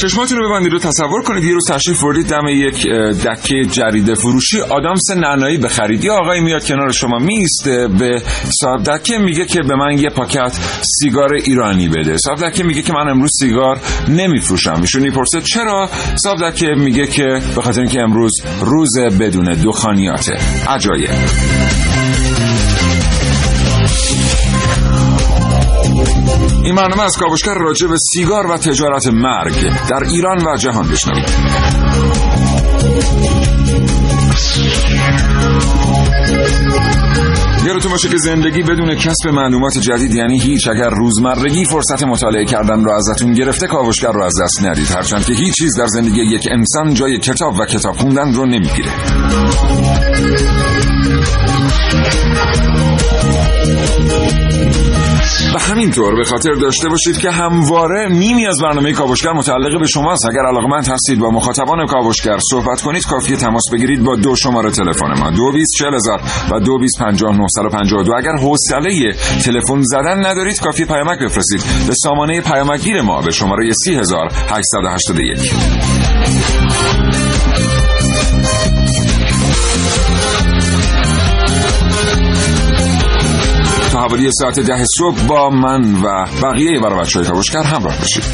چشماتون رو ببندید و تصور کنید یه روز تشریف بردید دم یک دکه جریده فروشی. آدامس نعنایی بخرید. یه آقای میاد کنار شما میسته به صاحب دکه میگه که به من یه پاکت سیگار ایرانی بده. صاحب دکه میگه که من امروز سیگار نمیفروشم. ایشون می‌پرسه چرا؟ صاحب دکه میگه که به خاطر اینکه امروز روز بدون دخانیاته. عجایب. این برنامه از کاوشگر راجع به سیگار و تجارت مرگ در ایران و جهان بشنوید. یادتون باشه که زندگی بدون کسب معلومات جدید یعنی هیچ اگر روزمرگی فرصت مطالعه کردن رو ازتون گرفته کاوشگر رو از دست ندید. هرچند که هیچ چیز در زندگی یک انسان جای کتاب و کتاب خوندن رو نمی‌گیره. و همینطور به خاطر داشته باشید که همواره نیمی از برنامه کاوشگر متعلق به شماست. اگر علاقمند هستید با مخاطبان کاوشگر صحبت کنید کافیه تماس بگیرید با دو شماره تلفن ما 224000 و 225952 اگر حوصله تلفن زدن ندارید کافیه پیامک بفرستید. به سامانه پیامکگیر ما به شماره 30881 حوالی ساعت ده صبح با من و بقیه برای بچه های کاوشگر همراه بشید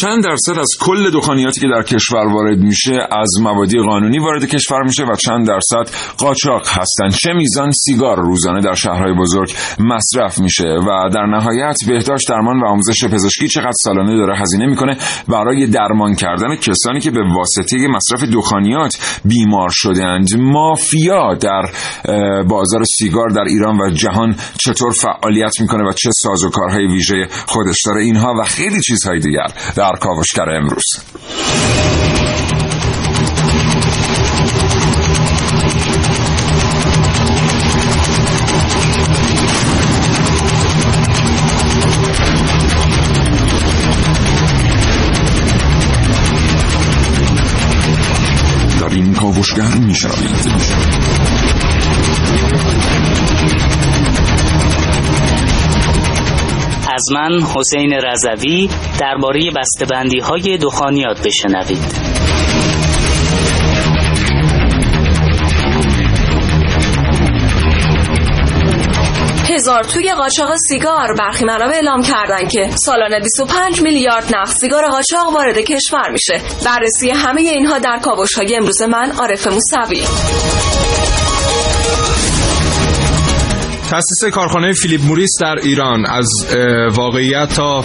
چند درصد از کل دخانیاتی که در کشور وارد میشه از موادی قانونی وارد کشور میشه و چند درصد قاچاق هستند چه میزان سیگار روزانه در شهرهای بزرگ مصرف میشه و در نهایت بهداشت درمان و آموزش پزشکی چقدر سالانه داره هزینه می‌کنه برای درمان کردن کسانی که به واسطه مصرف دخانیات بیمار شدند مافیا در بازار سیگار در ایران و جهان چطور فعالیت می‌کنه و چه سازوکارهای ویژه خودش داره اینها و خیلی چیزهای دیگر. کاوشگر امروز در این کاوشگر از من حسین رضوی درباره بسته‌بندی های دخانیات بشنوید. هزار توی قاچاق سیگار برخی منابع اعلام کردن که سالانه 25 میلیارد نخ سیگار قاچاق وارد کشور میشه بررسی همه اینها در کاوش های امروز من عارف موسوی تاسیس کارخانه فیلیپ موریس در ایران از واقعیت تا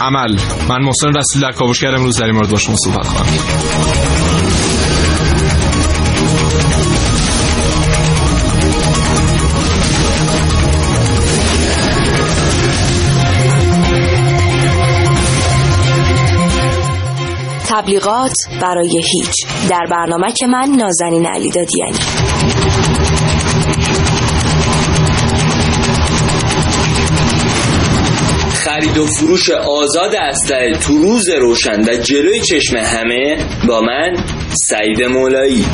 عمل. من محسن رسول در کاوشگر امروز در این مورد با شما صحبت خواهم تبلیغات برای هیچ. در برنامه که من نازنین علی دادیانی خرید و فروش آزاد اسلحه تو روز روشن و جلوی چشم همه با من سعید مولایی.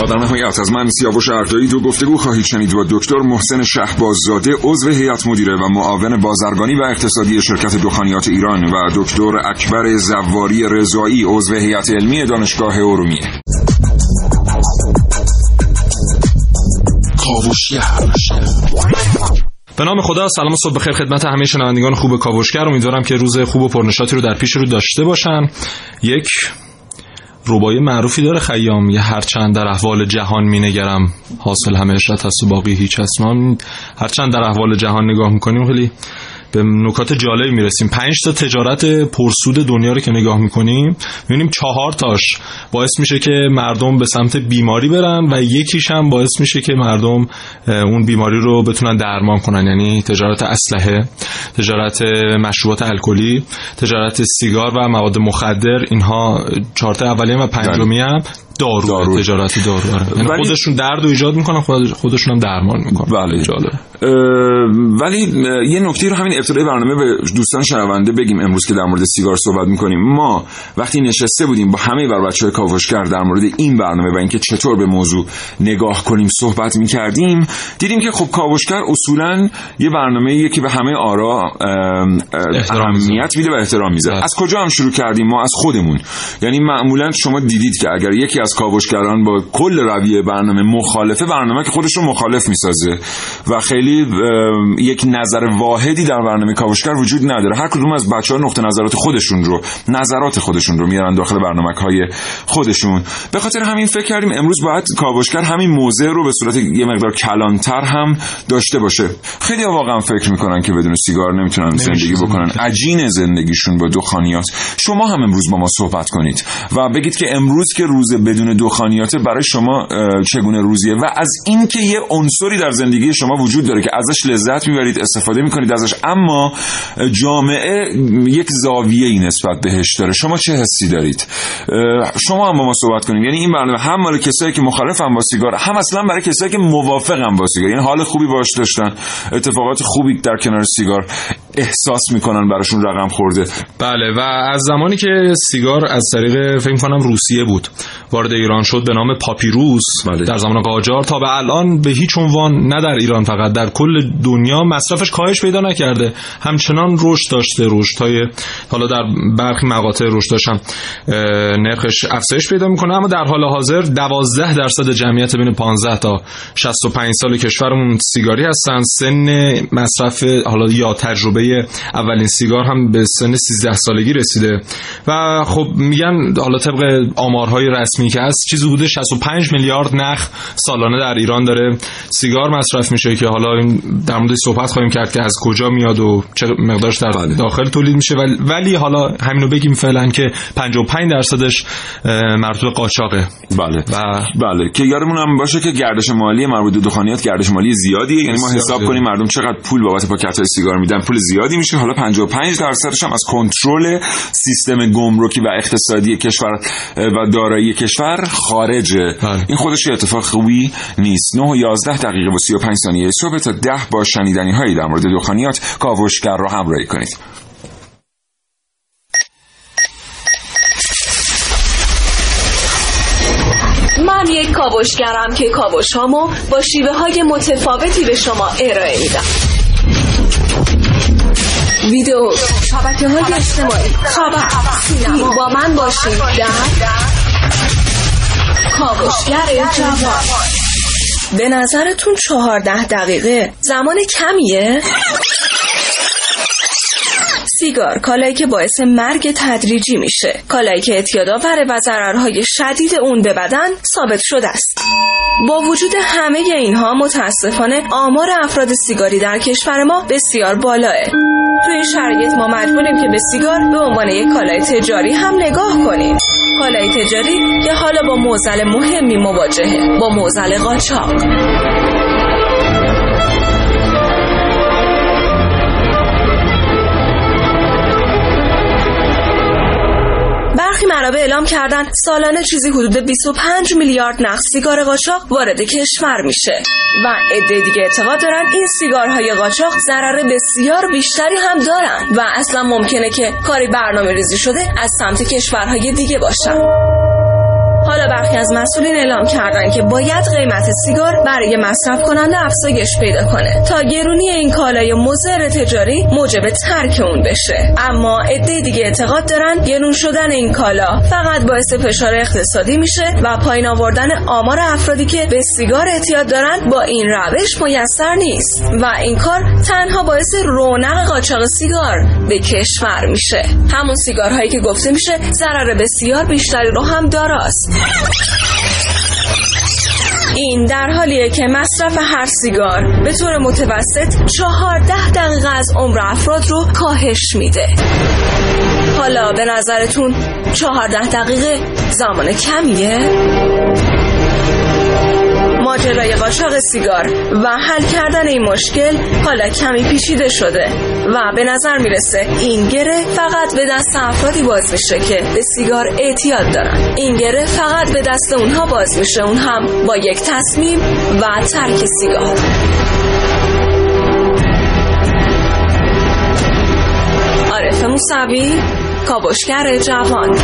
با در نهایت از من سیاوش اردایی دو گفتگو خواهید شنید با دکتر محسن شهباززاده عضو هیئت مدیره و معاون بازرگانی و اقتصادی شرکت دخانیات ایران و دکتر اکبر زواری رضایی عضو هیئت علمی دانشگاه ارومیه. به نام خدا سلام صبح بخیر خدمت همه شنوندگان خوب کاوشگر. امیدوارم که روز خوب و پرنشاطی رو در پیش رو داشته باشن. یک روبای معروفی داره خیام. یه هرچند در احوال جهان مینگرم. حاصل همه اشرت هست و باقی هیچ اسمان هرچند در احوال جهان نگاه می‌کنیم خیلی به نکات جالبی می‌رسیم. پنج تا تجارت پرسود دنیا رو که نگاه می‌کنیم می‌بینیم چهار تاش باعث میشه که مردم به سمت بیماری برن و یکیش هم باعث میشه که مردم اون بیماری رو بتونن درمان کنن. یعنی تجارت اسلحه تجارت مشروبات الکلی تجارت سیگار و مواد مخدر. اینها چهار تا اولیه و پنجمی هم دارو, دارو. تجارت دارو آره. یعنی خودشون درد رو ایجاد می‌کنن خودشون هم درمان می‌کنن. بله. جالب. ولی یه نکته رو همین ابتدای برنامه به دوستان شنونده بگیم امروز که در مورد سیگار صحبت می‌کنیم. ما وقتی نشسته بودیم با همه بر بچه های کاوشگر در مورد این برنامه و اینکه چطور به موضوع نگاه کنیم صحبت می‌کردیم دیدیم که خب کاوشگر اصولا یه برنامه که به همه آرا اهمیت میده و احترام می‌ذاره. بله. از کجا هم شروع کردیم ما؟ از خودمون. یعنی معمولا شما دیدید که اگر یکی از کاوشگران با کل رویه برنامه مخالفه برنامه که خودش رو مخالف می‌سازه. و خیلی یک نظر واحدی در برنامه کاوشگر وجود نداره. هر کدوم از بچه ها نقطه نظرات خودشون رو نظرات خودشون رو میارن داخل برنامه های خودشون. به خاطر همین فکر کردیم امروز باید کاوشگر همین موضع رو به صورت یه مقدار کلانتر هم داشته باشه. خیلی واقعا فکر می‌کنن که بدون سیگار نمی‌تونن زندگی بکنن. عجین زندگیشون با دخانیات. شما هم امروز با ما صحبت کنید و بگید که امروز که روز بدون دخانیات برای شما چگونه روزیه؟ و از اینکه یه عنصری در زندگی شما وجود داره که ازش لذت می‌برید استفاده می‌کنید ازش اما جامعه یک زاویه ای نسبت بهش داره. شما چه حسی دارید؟ شما هم با ما صحبت کنید یعنی این برنامه هم برای کسایی که مخالفن با سیگار هم اصلا برای کسایی که موافقن با سیگار. یعنی حال خوبی باش داشتن اتفاقات خوبی در کنار سیگار احساس می‌کنن براشون رقم خورده. بله و از زمانی که سیگار از طریق فکر کنم روسیه بود وارد ایران شد به نام پاپیروس بله. در زمان قاجار. تا به الان به هیچ عنوان نه در ایران فقط در کل دنیا مصرفش کاهش پیدا نکرده. همچنان رشد داشته رشد های حالا در برخی مقاطع رشد داشتم نرخش افزایش پیدا می‌کنه. اما در حال حاضر 12 درصد جمعیت بین 15 تا 65 سال کشورمون سیگاری هستن. سن مصرف حالا یا تجربه اولین سیگار هم به سن 13 سالگی رسیده. و خب میگن حالا طبق آمارهای رسمی که هست چیزی بوده 65 میلیارد نخ سالانه در ایران داره. سیگار مصرف میشه که حالا در مورد صحبت خواهیم کرد که از کجا میاد و چه مقدارش در بله. داخل تولید میشه. ولی حالا همینو بگیم فعلا که 55 درصدش مربوط قاچاقه. بله. و بله. که یادمون هم باشه که گردش مالی مربوط به دخانیات گردش مالی زیادیه. یعنی ما حساب کنیم مردم چقدر پول بابت پاکت سیگار میدن. پول زیادی میشه. حالا 55 درصدش هم از کنترل سیستم گمرکی و اقتصادی کشور و دارایی کشور خارجه. بله. این خودش اتفاق خوبی نیست. 9 و 11 دقیقه و 35 ثانیه صبح تا 10 با شنیدنی هایی در مورد دخانیات کاوشگر رو همراهی کنید. من یک کاوشگرم که کاوش هامو با شیوه های متفاوتی به شما ارائه میدم. ویدیو شبکه های اجتماعی. خبر. سینما با من باشید. در کاوشگر جوان به نظرتون چهارده دقیقه زمان کمیه؟ سیگار کالایی که باعث مرگ تدریجی میشه. کالایی که اعتیادآور و ضررهای شدید اون به بدن ثابت شده است. با وجود همه اینها متاسفانه آمار افراد سیگاری در کشور ما بسیار بالاه. تو این شرایط ما مجبوریم که به سیگار به عنوان یک کالای تجاری هم نگاه کنیم. کالای تجاری که حالا با موزل مهمی مواجهه. با موزل قاچاق. برخی منابع اعلام کردن سالانه چیزی حدود 25 میلیارد نخ سیگار قاچاق وارد کشور میشه. و عده دیگه اعتقاد دارن این سیگارهای قاچاق ضرر بسیار بیشتری هم دارن و اصلا ممکنه که کاری برنامه ریزی شده از سمت کشورهای دیگه باشن. حالا برخی از مسئولین اعلام کردن که باید قیمت سیگار برای مصرف کننده افزایش پیدا کنه تا گرونی این کالای مضر تجاری موجب ترک اون بشه. اما عده دیگه اعتقاد دارن گرون شدن این کالا فقط باعث فشار اقتصادی میشه و پایین آوردن آمار افرادی که به سیگار اعتیاد دارن با این روش میسر نیست و این کار تنها باعث رونق قاچاق سیگار به کشور میشه. همون سیگارهایی که گفته میشه ضرر بسیار بیشتری رو هم داراست. این در حالیه که مصرف هر سیگار به طور متوسط چهارده دقیقه از عمر افراد رو کاهش میده حالا به نظرتون چهارده دقیقه زمان کمیه؟ ماجرای قاچاق سیگار. و حل کردن این مشکل حالا کمی پیچیده شده. و به نظر می‌رسه این گره فقط به دست افرادی باز میشه که به سیگار اعتیاد دارن. این گره فقط به دست اونها باز میشه. اون هم با یک تصمیم و ترک سیگار. عارف موسوی کاوشگر جوان.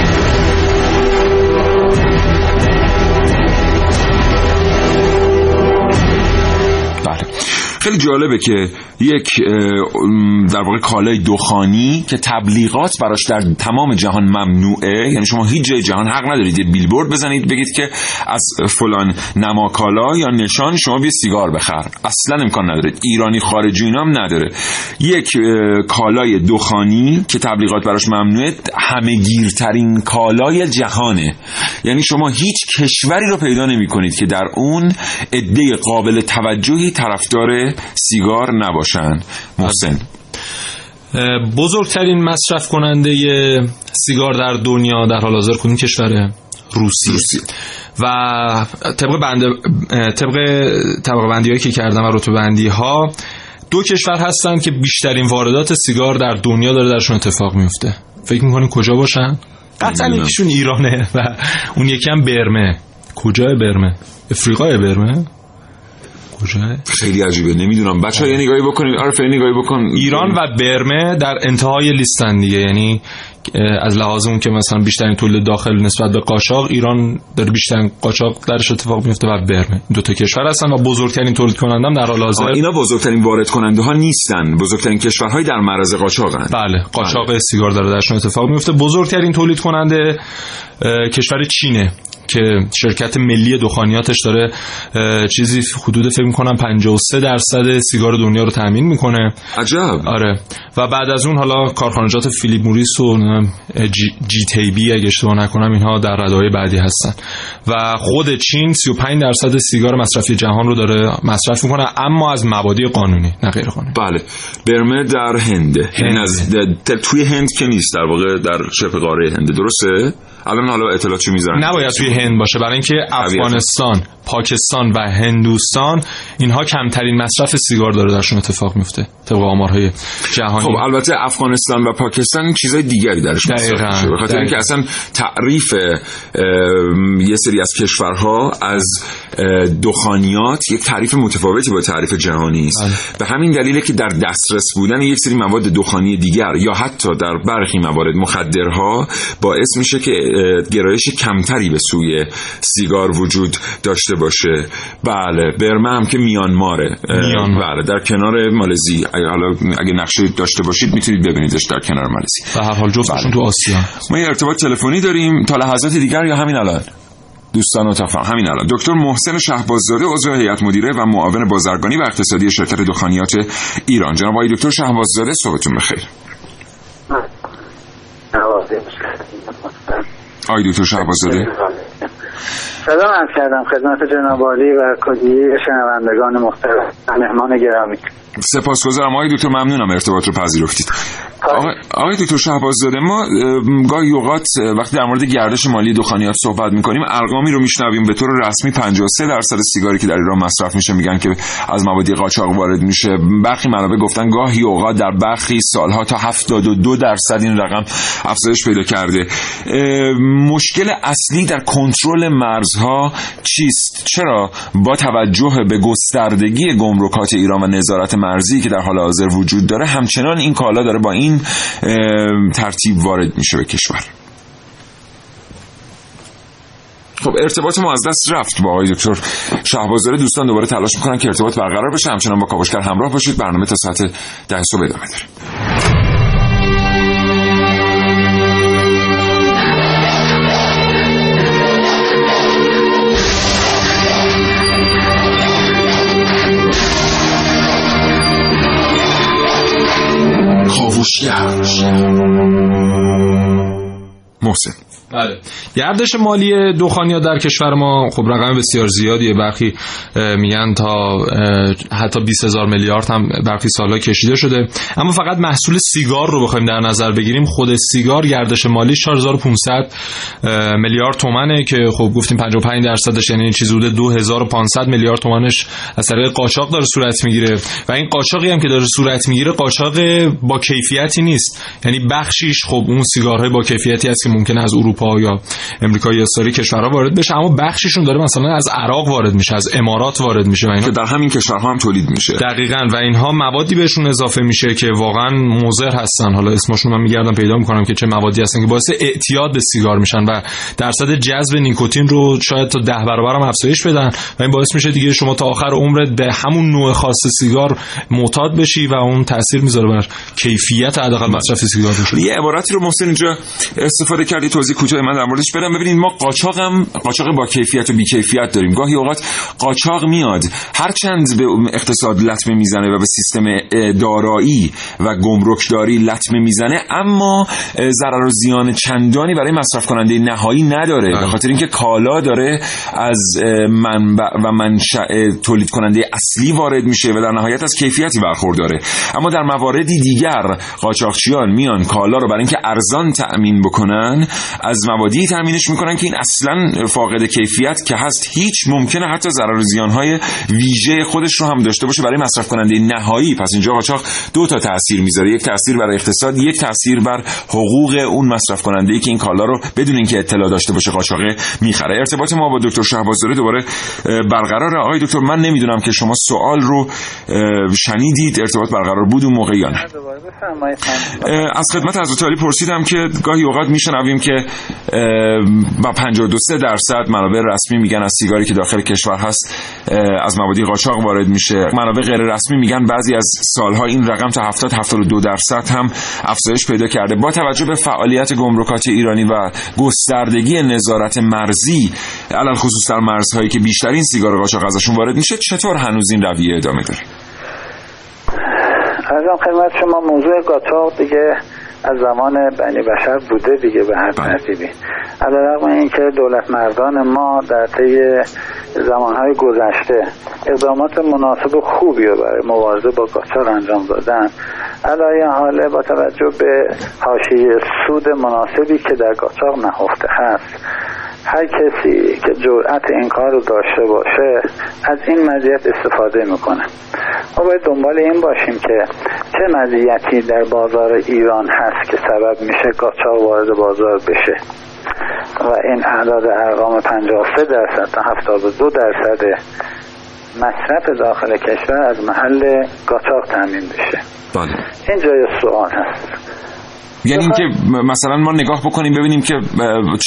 خیلی جالبه که یک در واقع کالای دخانی که تبلیغات براش در تمام جهان ممنوعه. یعنی شما هیچ جای جهان حق ندارید. یه بیلبورد بزنید بگید که از فلان نماکالا یا نشان شما بیا سیگار بخر. اصلا امکان نداره ایرانی خارجی اینا هم نداره. یک کالای دخانی که تبلیغات براش ممنوعه همه گیرترین کالای جهانه. یعنی شما هیچ کشوری رو پیدا نمی کنید که در اون عده قابل توجهی طرفدار سیگار نباشند. محسن. بزرگترین مصرف کننده سیگار در دنیا در حال حاضر کدوم کشوره روسیه. روسیه. و طبق بند طبق طبق بندی هایی که کردم و رتبه بندی ها دو کشور هستن که بیشترین واردات سیگار در دنیا داره درشون اتفاق میفته فکر می‌کنین کجا باشن؟ قطعا. یکیشون ایرانه و اون یکی هم برمه. کجای برمه؟ افریقای برمه؟ کجای خیلی عجیبه. نمی‌دونم. بچه یه نگاهی بکنید. عرف یه نگاهی بکن. ایران و برمه در انتهای لیستن دیگه. یعنی از لحاظ اون که مثلا بیشترین تولید داخل نسبت به قاچاق ایران داره بیشترین قاچاق درش اتفاق میفته و برمه. دو تا کشور هستن و بزرگترین تولید کننده هم در حال حاضر. اینا بزرگترین وارد کننده ها نیستن. بزرگترین کشورهای در معرض قاچاقن. بله قاچاق سیگار داره درشون اتفاق میفته. بزرگترین تولید کننده کشور چینه. که شرکت ملی دخانیاتش داره چیزی حدود فکر می‌کنم 53 درصد سیگار دنیا رو تامین می‌کنه. عجب. آره. و بعد از اون حالا کارخانجات فیلیپ موریس و جی, جی تی بی اگه اشتباه نکنم اینها در ردای بعدی هستن. و خود چین 35 درصد سیگار مصرفی جهان رو داره مصرف می‌کنه اما از مبادی قانونی نه غیر قانونی. بله. برمه در هنده. این از توی هند که نیست در واقع در شبه قاره هنده درسته؟ الان حالا اطلاعاتشو می‌ذارن نباید توی هند باشه. برای اینکه افغانستان پاکستان و هندوستان اینها کمترین مصرف سیگار داره درشون اتفاق میفته طبق آمارهای جهانی. خب البته افغانستان و پاکستان چیزای دیگری درش مصرف به خاطر اینکه. اصلا تعریف یه سری از کشورها از دخانیات یک تعریف متفاوتی با تعریف جهانی است. بله. به همین دلیله که در دسترس بودن یک سری مواد دخانی دیگر یا حتی در برخی موارد مخدرها باعث میشه که گرایش کمتری به سوی سیگار وجود داشته باشه. بله برمه هم که میانماره. میانمار. بله در کنار مالزی اگه حالا اگه نقشه داشته باشید می‌تونید ببینیدش در کنار مالزی. به هر حال جفتشون تو آسیا. ما یه ارتباط تلفنی داریم تا لحظات دیگر یا همین الان؟ دوستان اتفاق همین الان. دکتر محسن شهباززاده عضو هیئت مدیره و معاون بازرگانی و اقتصادی شرکت دخانیات ایران. جناب آقای دکتر شهباززاده صحبتون بخیر. آقای دکتر شهباززاده سلام عرض کردم خدمت جناب عالی و کلی شنوندگان محترم مهمان گرامی. سپاسگزارم. آقای دکتر ممنونم ارتباط رو پذیرفتید. آقای, آقای دکتر شهباززاده ما اه، گاهی اوقات وقتی در مورد گردش مالی دخانیات صحبت می‌کنیم ارقامی رو میشنویم. به طور رسمی 53 درصد سیگاری که در ایران مصرف میشه میگن که از مبادی قاچاق وارد میشه. برخی منابع گفتن گاهی اوقات در برخی سالها تا 72 درصد این رقم افزایش پیدا کرده. مشکل اصلی در کنترل مرزها چیست؟ چرا با توجه به گستردگی گمرکات ایران و نظارت مرزی که در حال حاضر وجود داره همچنان این کالا داره با این ترتیب وارد میشه به کشور. خب ارتباط ما از دست رفت با آقای دکتر شهبازداری دوستان دوباره تلاش می‌کنن که ارتباط برقرار بشه. همچنان با کاوشگر همراه باشید. برنامه تا ساعت ده صبح ادامه داره. کاوشگر محسن. بله. گردش مالی دخانیات در کشور ما خب رقم بسیار زیادیه. برخی میگن تا حتی 20 هزار میلیارد هم برخی سالها کشیده شده. اما فقط محصول سیگار رو بخوایم در نظر بگیریم. خود سیگار گردش مالی 4500 اه، میلیارد تومنه که خب گفتیم 55 درصدش یعنی چیزی حدود 2500 میلیارد تومنش از طریق قاچاق داره صورت می‌گیره. و این قاچاقی هم که داره صورت می‌گیره قاچاق با کیفیتی نیست. یعنی بخشیش خب اون سیگارهای با کیفیتی هست که ممکنه از اروپا یا امریکا یا سایر کشورها وارد بشه اما بخششون داره مثلا از عراق وارد میشه از امارات وارد میشه و اینا. که در همین کشورها هم تولید میشه. دقیقا و اینها موادی بهشون اضافه میشه که واقعا مضر هستن. حالا اسمشون من میگردم پیدا می‌کنم که چه موادی هستن که باعث اعتیاد به سیگار میشن و درصد جذب نیکوتین رو شاید تا ده برابر هم افزایش بدن و این باعث میشه دیگه شما تا آخر عمرت به همون نوع خاص سیگار معتاد بشی و اون تاثیر می‌ذاره بر کیفیت حداقل مصرف سیگار یه عبارتی رو محسن اینجا استفاده کردی توضیح کوتاه من در موردش بدم. ببینید ما قاچاق هم قاچاق با کیفیت و بی کیفیت داریم. گاهی اوقات قاچاق میاد هرچند به اقتصاد لطمه می‌زنه و به سیستم دارایی و گمرکداری لطمه می‌زنه اما ضرر و زیان چندانی برای مصرف کننده نهایی نداره. به خاطر اینکه کالا داره از منبع و منشأ تولید کننده اصلی وارد میشه و در نهایت از کیفیتی برخورداره اما در مواردی دیگر قاچاقچیان میان کالا رو برای اینکه ارزان تأمین بکنن از موادی تأمینش می‌کنن که این اصلا فاقد کیفیت که هست هیچ ممکنه حتی ضرر و زیانهای ویژه خودش رو هم داشته باشه برای مصرف کننده نهایی. پس اینجا قاچاق دو تا تاثیر می‌ذاره یک تاثیر برای اقتصاد یک تاثیر بر حقوق اون مصرف کننده ای که این کالا رو بدون اینکه اطلاع داشته باشه قاچاقه می‌خره. ارتباط ما با دکتر شهبازداری دوباره برقرار آقای دکتر من نمی‌دونم که شما سوال رو شنیدید ارتباط برقرار بود اون موقع یا نه. از خدمت حضرت عالی پرسیدم که گاهی اوقات میشنویم که با 52 درصد منابع رسمی میگن از سیگاری که داخل کشور هست از موادی قاچاق وارد میشه. منابع غیر رسمی میگن بعضی از سالها این رقم تا 70 72 درصد هم افزایش پیدا کرده. با توجه به فعالیت گمرکات ایرانی و گستردگی نظارت مرزی علل خصوص در مرزهایی که بیشترین سیگار قاچاق ازشون وارد میشه چطور هنوز این رویه ادامه داره؟ ارزم خدمت شما موضوع قاچاق دیگه از زمان بنی بشر بوده دیگه به هر بله. ترتیبی علیرغم اینکه دولت مردان ما در طی زمانهای گذشته اقدامات مناسب و خوبی رو برای مبارزه با قاچاق انجام دادن علایه حاله با توجه به حاشیه سود مناسبی که در قاچاق نهفته هست هر کسی که جرأت این کار رو داشته باشه از این مزیت استفاده می‌کنه. ما باید دنبال این باشیم که چه مزیتی در بازار ایران هست که سبب میشه قاچاق وارد بازار بشه. و این اعداد ارقام 53 درصد تا 72 درصد مصرف داخل کشور از محل قاچاق تامین بشه بله. این جای سوال هست. یعنی اینکه مثلا ما نگاه بکنیم ببینیم که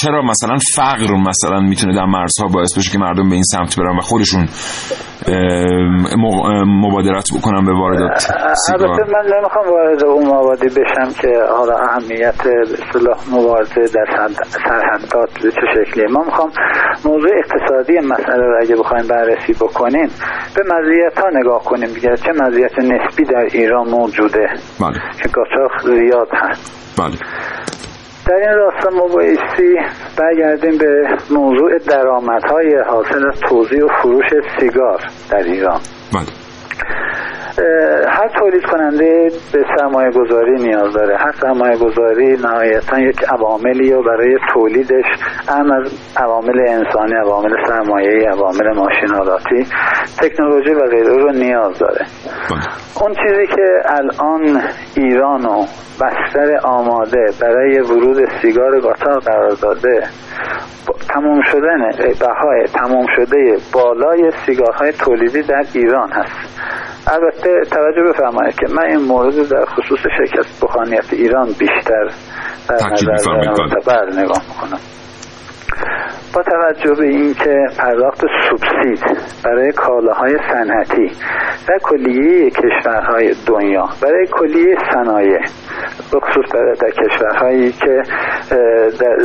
چرا مثلا فقر مثلا می‌تونه در مرزها باعث بشه که مردم به این سمت برن و خودشون مبادرت بکنن به واردات سیگار. البته من نمی‌خوام وارد اون موادی بشم که حالا اهمیت به اصطلاح مبارزه در سرحد- سرحدات به چه شکلیه. ما می‌خوام موضوع اقتصادی مسئله رو اگه بخوایم بررسی بکنیم به مزیت ها نگاه کنیم دیگه. چه مزیت نسبی در ایران موجوده؟ بله. که قاچاق زیاد هست. بله. در این راستا ما بایستی برگردیم به موضوع درآمدهای حاصل از توزیع و فروش سیگار در ایران. بله. هر تولید کننده به سرمایه گذاری نیاز داره. هر سرمایه گذاری نهایتا یک عواملی رو برای تولیدش هم از عوامل انسانی عوامل سرمایه عوامل ماشینالاتی تکنولوژی و غیره رو نیاز داره. بله. اون چیزی که الان ایران و بستر آماده برای ورود سیگار قاچاق قرار داده تمام شدن بهای تمام شده بالای سیگارهای تولیدی در ایران هست. البته توجه بفرمایید که من این مورد در خصوص شرکت بخانیت ایران بیشتر در نظر دارم بله. و نگاه می‌کنم با توجه به اینکه پرداخت سوبسید برای کالاهای صنعتی در کلیه کشورهای دنیا برای کلیه صنایع بخصوص در کشورهایی که در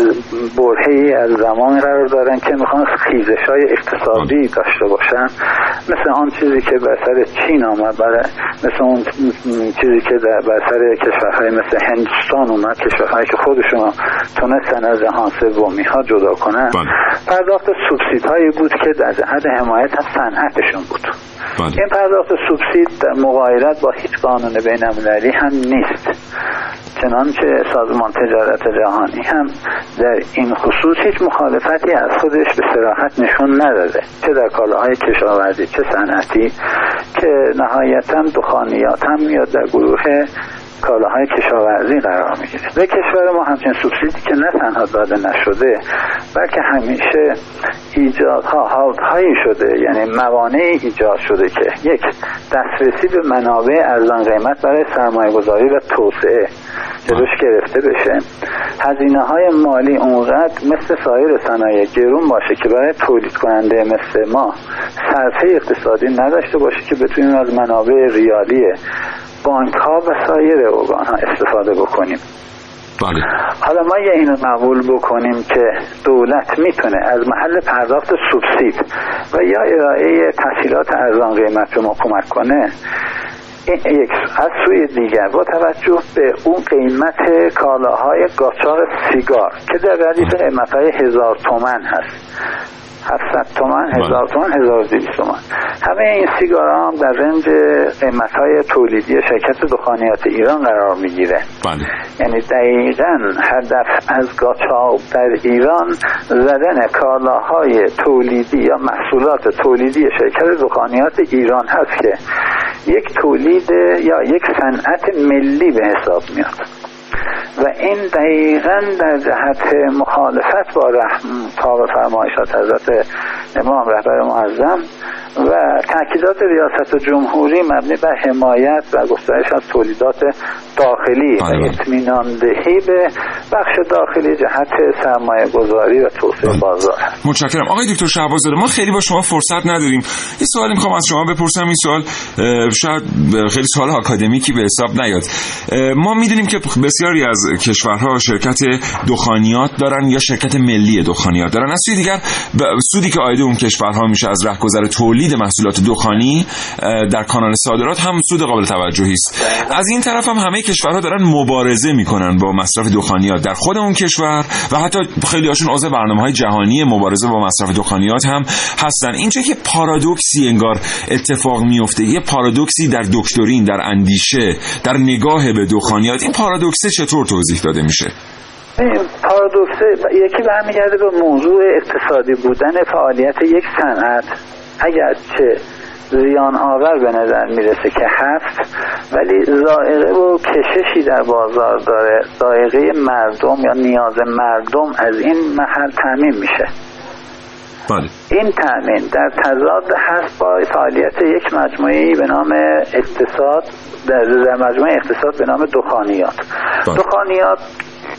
برهی از زمان قرار دارن که می‌خوان خیزش های اقتصادی داشته باشن. مثل آن چیزی که بر سر چین آمد برای مثل اون چیزی که در بر سر کشورهای مثل هندوستان اومد کشورهایی که خودشون تونستن از جهان سومی ها جدا کنن. بله. پرداخت سوبسید هایی بود که در جهت حمایت از صنعتشون بود. بله. این پرداخت سوبسید در مقایرت با هیچ قانون بین المللی هم نیست چنانچه سازمان تجارت جهانی هم در این خصوص هیچ مخالفتی از خودش به سراحت نشون نداده چه در کالاهای کشاورزی چه صنعتی که نهایتا دخانیات هم میاد در گروه کالاهای کشاورزی قرار می‌گیره. به کشور ما همچین سوبسیدی که نه تنها داده نشده بلکه همیشه ایجادها هایی شده. یعنی موانعی ایجاد شده که یک دسترسی به منابع ارزان قیمت برای سرمایه گذاری و توسعه جلوش گرفته بشه. هزینه های مالی اونقدر مثل سایر صنایع گرون باشه که برای تولید کننده مثل ما صرفه اقتصادی نداشته باشه که بتونیم از منابع ریالی بانک ها و سایر ارگان ها استفاده بکنیم. بله. حالا ما یه اینو قبول بکنیم که دولت می‌تونه از محل پرداخت سوبسید و یا ارائه تحصیلات ارزان قیمت به ما کمک کنه این یک از سوی دیگر. با توجه به اون قیمت کالاهای قاچاق سیگار که در ردیف قیمت های هزار تومن هست. 700 تومن بله. هزار تومن 1200 تومن همه این سیگارا هم در رنج قیمت های تولیدی شرکت دخانیات ایران قرار می‌گیره. بله. یعنی دقیقا هدف از گاچاق در ایران زدن کالاهای تولیدی یا محصولات تولیدی شرکت دخانیات ایران هست که یک تولید یا یک صنعت ملی به حساب میاد. و این دقیقا در جهت مخالفت با رحم تا فرمایشات حضرت امام رهبر معظم و تاکیدات ریاست جمهوری مبنی بر حمایت و گسترش از تولیدات داخلی و بله،. اطمینان دهی به بخش داخلی جهت سرمایه گذاری و توسعه بله. بازار. متشکرم. آقای دکتر شهبازاده ما خیلی با شما فرصت نداریم. یه سوالی می‌خوام از شما بپرسم. این سوال شاید خیلی سوال آکادمیکی به حساب نیاد. ما می‌دونیم که بسیاری از کشورها شرکت دخانیات دارن یا شرکت ملی دخانیات دارن. از سوی دیگر سودی که آید اون کشورها میشه از رهگذر تولید محصولات دخانی در کانال صادرات هم سود قابل توجهی است. از این طرف هم همه کشورها دارن مبارزه می‌کنن با مصرف دخانیات در خود اون کشور و حتی خیلی هاشون عضو برنامه های جهانی مبارزه با مصرف دخانیات هم هستن. اینجا که پارادوکسی انگار اتفاق میفته یه پارادوکسی در دکترین در اندیشه در نگاه به دخانیات. این پارادوکسه چطور توضیح داده میشه؟ پارادوکس یکی برمیگرده به موضوع اقتصادی بودن فعالیت یک صنعت. اگرچه زیان آور به نظر می‌رسه که هست ولی زائقه و کششی در بازار داره. زائقه مردم یا نیاز مردم از این محل تعمین میشه. بله این تأمین در تضاد هست با فعالیت یک مجموعه به نام اقتصاد در مجموعه اقتصاد به نام دخانیات بله. دخانیات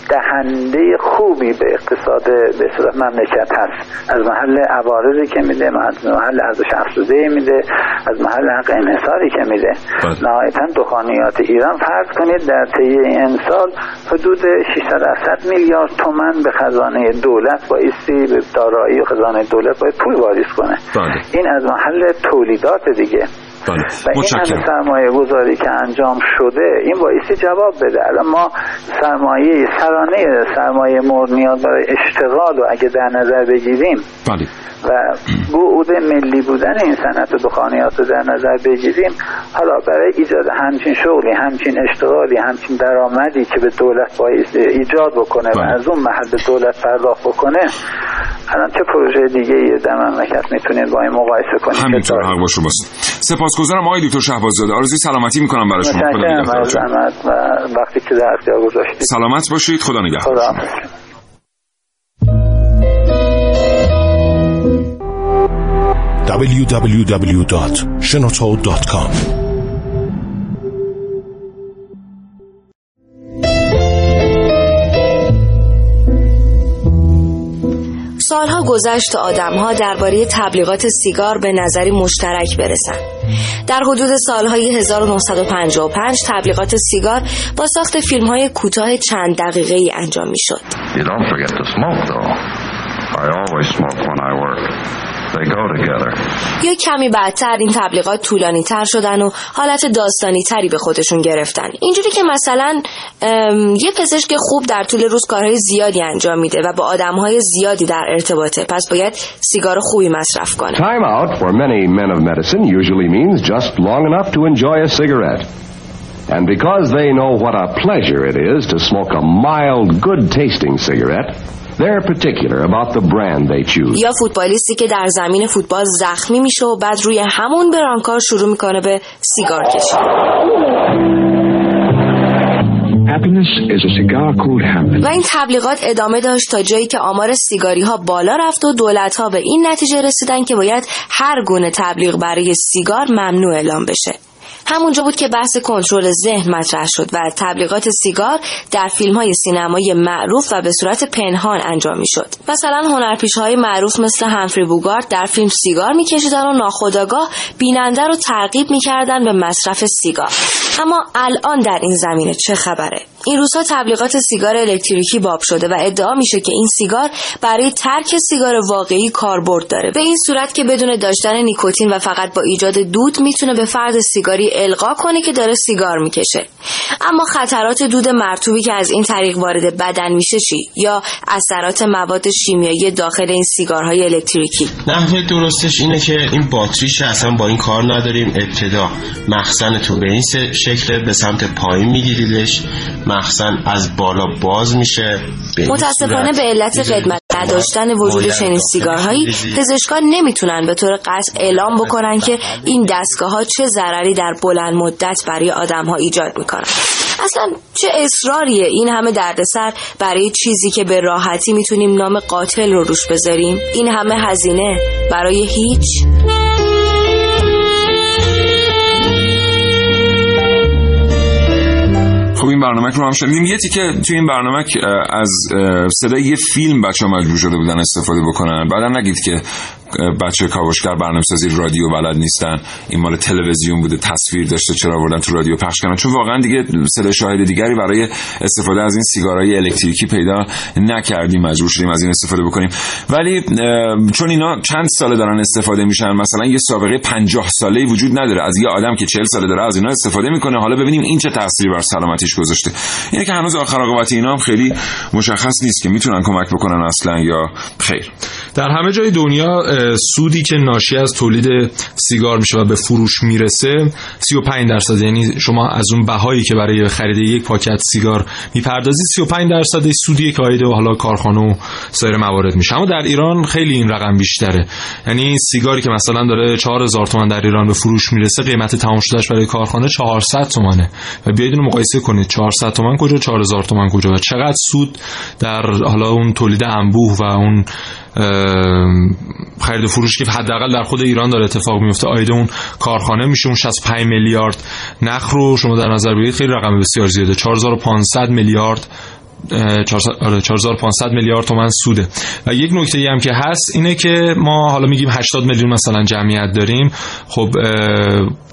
دهنده خوبی به اقتصاد به اصطلاح مملکت هست از محل عوارضی که میده از محل ارزش افزوده میده از محل حق انحصاری که میده بله. نهایتا دخانیات ایران فرض کنید در طی این سال حدود 600 میلیارد تومن به خزانه دولت بایستی به دارایی و خزانه دولت باید پول واریز کنه بله. این از محل تولیدات دیگه بله. و این متشکرم. سرمایه گذاری که انجام شده این بایستی جواب بده. الان ما سرمایه سرانه سرمایه مورد نیاز برای اشتغال رو اگه در نظر بگیریم بله. و بعود ملی بودن این صنعت دخانیات رو در نظر بگیریم حالا برای ایجاد همچین شغلی همچین اشتغالی همچین درآمدی که به دولت باید ایجاد بکنه و بله. از اون محل دولت پرداخت بکنه الان چه پروژه دیگه در مملکت می‌تونید با این مقایسه کنید همینطور؟ حق با شماست. سپاسگزارم آقای دکتر شهبازاده آرزوی سلامتی می‌کنم برای شما. خدا وقتی که در اختیار گذاشتید. سلامت باشید. خدا نگهدار. www.shenoto.com سالها گذشت تا آدمها درباره تبلیغات سیگار به نظری مشترک برسند. در حدود سالهای 1955 تبلیغات سیگار با ساخت فیلم های کوتاه چند دقیقه ای انجام می شد. یا کمی بعدتر این تبلیغات طولانی تر شدن و حالت داستانی تری به خودشون گرفتن. اینجوری که مثلا یه پزشک خوب در طول روز کارهای زیادی انجام میده و با آدمهای زیادی در ارتباطه پس باید سیگار خوبی مصرف کنه. Time out for many men of medicine usually means just long enough to enjoy a cigarette. And because they know what a pleasure it is to smoke a mild, good-tasting cigarette, They're particular about the brand they choose. یا فوتبالیستی که در زمین فوتبال زخمی میشه و بعد روی همون برانکار شروع می‌کنه به سیگار کشید. و این تبلیغات ادامه داشت تا جایی که آمار سیگاری ها بالا رفت و دولت ها به این نتیجه رسیدن که باید هر گونه تبلیغ برای سیگار ممنوع اعلام بشه. همونجا بود که بحث کنترل ذهن مطرح شد و تبلیغات سیگار در فیلم های سینمایی معروف و به صورت پنهان انجام می شد. مثلا هنرپیشه های معروف مثل همفری بوگارد در فیلم سیگار میکشیدن و ناخداگاه بیننده رو ترغیب می‌کردن به مصرف سیگار. اما الان در این زمینه چه خبره؟ این روزها تبلیغات سیگار الکتریکی باب شده و ادعا میشه که این سیگار برای ترک سیگار واقعی کاربرد داره. به این صورت که بدون داشتن نیکوتین و فقط با ایجاد دود می‌تونه به فرد سیگاری القا کنه که داره سیگار می‌کشه. اما خطرات دود مرتوبی که از این طریق وارد بدن میشه چی؟ یا اثرات مواد شیمیایی داخل این سیگارهای الکتریکی؟ نحوه درستش اینه که این باتریش اصلا با این کار نداریم. ابتدا مخزن تو به این شکل به سمت پایین میگیریدش. مخزن از بالا باز میشه. متاسفانه به علت قدمت نداشتن وجود چنین سیگارهایی پزشکان نمی‌تونن به طور قطع اعلام بکنن که این دستگاه ها چه ضرری در بلند مدت برای آدم ها ایجاد می‌کنن. اصلا چه اصراریه این همه دردسر برای چیزی که به راحتی می‌تونیم نام قاتل رو روش بذاریم؟ این همه هزینه برای هیچ؟ خب این برنامه رو هم شنیدیم یه که توی این برنامه از صدای یه فیلم بچه مجبور شده بودن استفاده بکنن. بعدم نگید که بچه کاوشگر برنامه‌سازی رادیو بلد نیستن. این مال تلویزیون بوده تصویر داشته چرا آوردن تو رادیو پخش کردن چون واقعا دیگه صدای شاهد دیگری برای استفاده از این سیگارهای الکتریکی پیدا نکردیم. مجبور شدیم از این استفاده بکنیم. ولی چون اینا چند ساله دارن استفاده میشن مثلا یه سابقه 50 ساله وجود نداره. از یه آدم که 40 ساله داره از اینا استفاده می‌کنه. حالا ببینیم این چه تأثیری بر سلامتیش گذاشته. اینه که هنوز آخر عاقبت اینا هم خیلی مشخص نیست که می‌تونن کمک بکنن اصلا یا خیر. در همه جای دنیا سودی که ناشی از تولید سیگار میشه و به فروش می‌رسه 35 درصد. یعنی شما از اون بهایی که برای خرید یک پاکت سیگار می‌پردازی 35 درصد سودی که آیده و حالا کارخانه و سایر موارد میشه. اما در ایران خیلی این رقم بیشتره. یعنی سیگاری که مثلا داره 4000 تومان در ایران به فروش می‌رسه قیمت تمام شدهش برای کارخانه 400 تومانه. و بیاید اینو مقایسه کنید. 400 تومان کجا 4000 تومان کجا؟ و چقدر سود در حالا اون تولید انبوه و اون خرید فروش که حداقل در خود ایران داره اتفاق میفته. آیده اون کارخانه میشه اون 65 میلیارد نخ رو شما در نظر بگیرید خیلی رقم بسیار زیاده. 4500 میلیارد 4500 آره، میلیارد تومن سوده. و یک نکته ای هم که هست اینه که ما حالا میگیم 80 میلیون مثلا جمعیت داریم. خب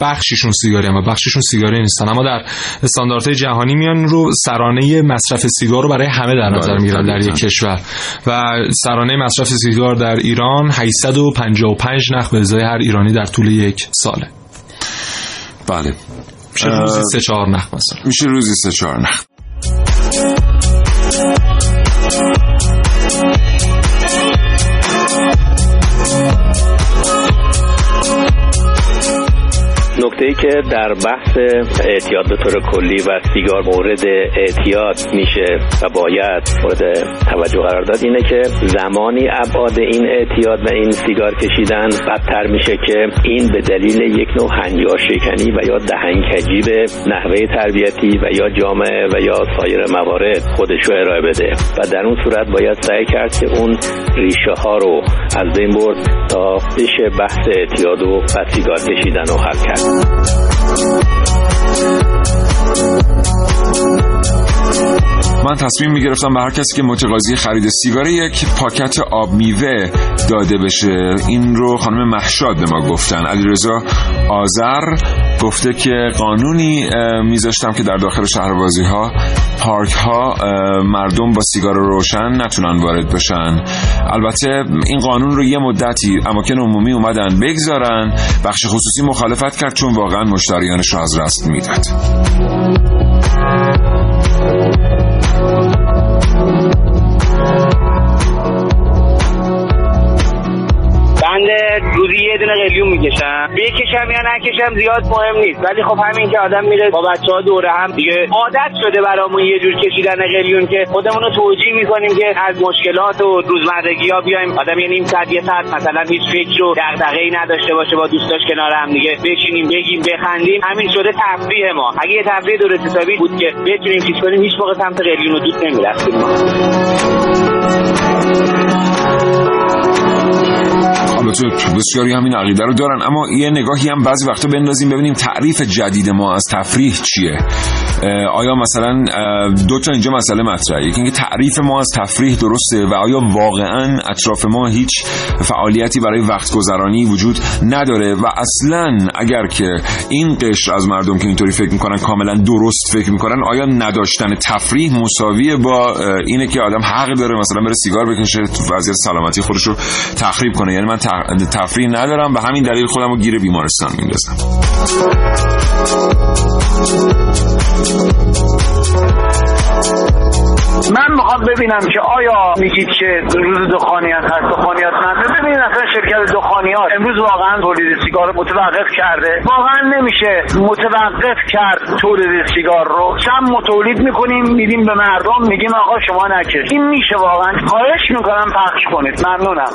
بخشیشون سیگاری هم و بخشیشون سیگاری نیستن. اما در استانداردهای جهانی میان رو سرانه مصرف سیگار رو برای همه در نظر بله، می‌گیرن در یک کشور. و سرانه مصرف سیگار در ایران 855 نخ به ازای هر ایرانی در طول یک ساله. بله. میشه روزی سه چهار نخ مثلا. میشه روزی سه چهار نخ. نکته ای که در بحث اعتیاد به طور کلی و سیگار مورد اعتیاد میشه و باید مورد توجه قرار داد اینه که زمانی ابعاد این اعتیاد و این سیگار کشیدن بدتر میشه که این به دلیل یک نوع هنجار شکنی و یا دهنکجی به نحوه تربیتی و یا جامعه و یا سایر موارد خودش رو ارائه بده. و در اون صورت باید سعی کرد که اون ریشه ها رو از بین برد تا بشه بحث اعتیاد و سیگار کشیدن رو حل کرد من تصمیم می‌گرفتم به هر کسی که متقاضی خرید سیگار یک پاکت آب میوه داده بشه. این رو خانم محشاد به ما گفتن. علیرضا آذر گفته که قانونی میذاشتم که در داخل شهربازی ها پارک ها مردم با سیگار روشن نتونن وارد بشن. البته این قانون رو یه مدتی اماکن عمومی اومدن بگذارن. بخش خصوصی مخالفت کرد چون واقعا مشتریانش رو از رست می‌داد. می‌کشم بکشم یا نکشم زیاد مهم نیست. ولی خب همین که آدم میره با بچه ها دوره هم دیگه عادت شده برامون یه جور کشیدن قلیون که خودمون رو توجیه می‌کنیم که از مشکلات و روزمرگی ها بیایم. آدم یه نیم ساعت یه ساعت مثلا هیچ فکر و دغدغه‌ای نداشته باشه با دوستاش کنار هم دیگه. بشینیم بگیم بخندیم. همین شده تفریح ما. اگه یه تفریح درست حسابی بود که بتونیم چیز کنیم هیچ موقع سمت قلیون رو دوست نمی‌رفتیم البته بسیاری همین عقیده رو دارن. اما یه نگاهی هم بعضی وقتا بندازیم ببینیم تعریف جدید ما از تفریح چیه. آیا مثلا دو تا اینجا مسئله مطرحه. یکی اینکه تعریف ما از تفریح درسته و آیا واقعا اطراف ما هیچ فعالیتی برای وقت گذرانی وجود نداره و اصلا اگر که این قشر از مردم که اینطوری فکر می‌کنن کاملا درست فکر می‌کنن آیا نداشتن تفریح مساویه با اینه که آدم حق داره مثلا بره سیگار بکشه وضعیت سلامتی خودش رو تخریب کنه؟ یعنی من تفریح ندارم و همین دلیل خودم رو گیر بیمارستان میندازم. من می‌خوام ببینم که آیا میگید که روز دخانیات هست دخانیات نداره ببینید اصلا شرکت دخانیات امروز واقعا تولید سیگار متوقف کرده. واقعا نمیشه متوقف کرد تولید سیگار رو. چند ما تولید می‌کنیم میدیم به مردم میگیم آقا شما نکش. این میشه واقعا. خواهش می‌کنم پخش کنید. ممنونم.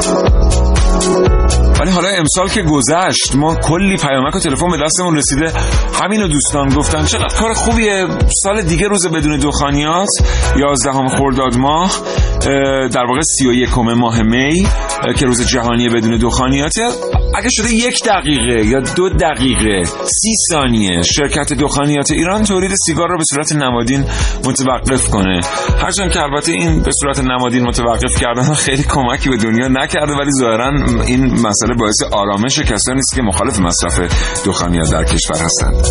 Thank ولی حالا امسال که گذشت ما کلی پیامک و تلفن به دستمون رسیده. همینو دوستان گفتن. چقدر کار خوبیه. سال دیگه روز بدون دخانیات 11 خرداد ماه در واقع 31 ماه می که روز جهانی بدون دخانیاته. اگه شده یک دقیقه یا دو دقیقه سی ثانیه شرکت دخانیات ایران تولید سیگار رو به صورت نمادین متوقف کنه. هرچند که البته این به صورت نمادین متوقف کردن خیلی کمکی به دنیا نکرده ولی ظاهرا این مسئله باعث آرامش کسانی است که مخالف مصرف دخانیات در کشور هستند.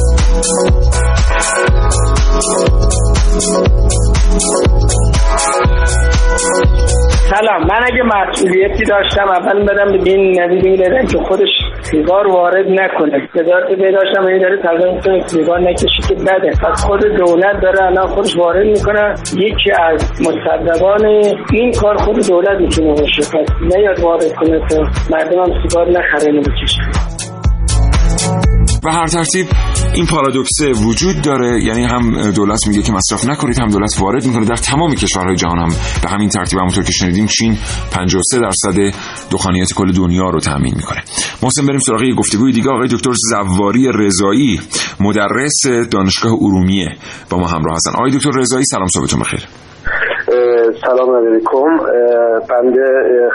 سلام. من اگه مسئولیتی داشتم اول بدم به این می‌دادم که خودش سیگار وارد نکنه. وزارت داشتم این داره تلقیم کنه سیگار نکشی که بده. پس خود دولت داره الان خودش وارد می‌کنه. یکی از مصدقان این کار خود دولت می‌تونه باشه. پس نیاد وارد کنه که مردم هم سیگار نخره بکشه به هر ترتیب این پارادوکسه وجود داره یعنی هم دولت میگه که مصرف نکنید هم دولت وارد می‌کنه. در تمام کشورهای جهان هم به همین ترتیب همونطور که شنیدیم چین 53 درصد دخانیات کل دنیا رو تامین می‌کنه. محسن بریم سراغ یه گفتگوی دیگه. آقای دکتر زواری رضایی مدرس دانشگاه ارومیه با ما همراه هستن. آقای دکتر رضایی سلام صبحتون بخیر. سلام علیکم. بنده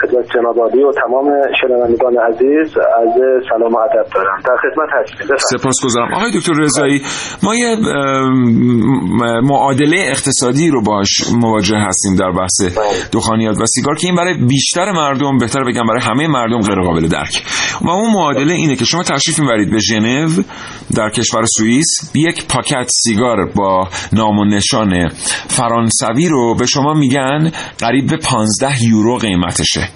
خدمت جناب و تمام شنوندگان عزیز از سلام و ادب دارم. در خدمت هستیم. سپاسگزارم. آقای دکتر رضایی ما یه معادله اقتصادی رو باش مواجه هستیم در بحث دخانیات و سیگار که این برای بیشتر مردم بهتر بگم برای همه مردم غیر قابل درک. و اون معادله اینه که شما تشریف می‌برید به ژنو در کشور سوئیس یک پاکت سیگار با نام و نشان فرانسوی رو به شما میگن قریب به 15 یورو قیمتشه.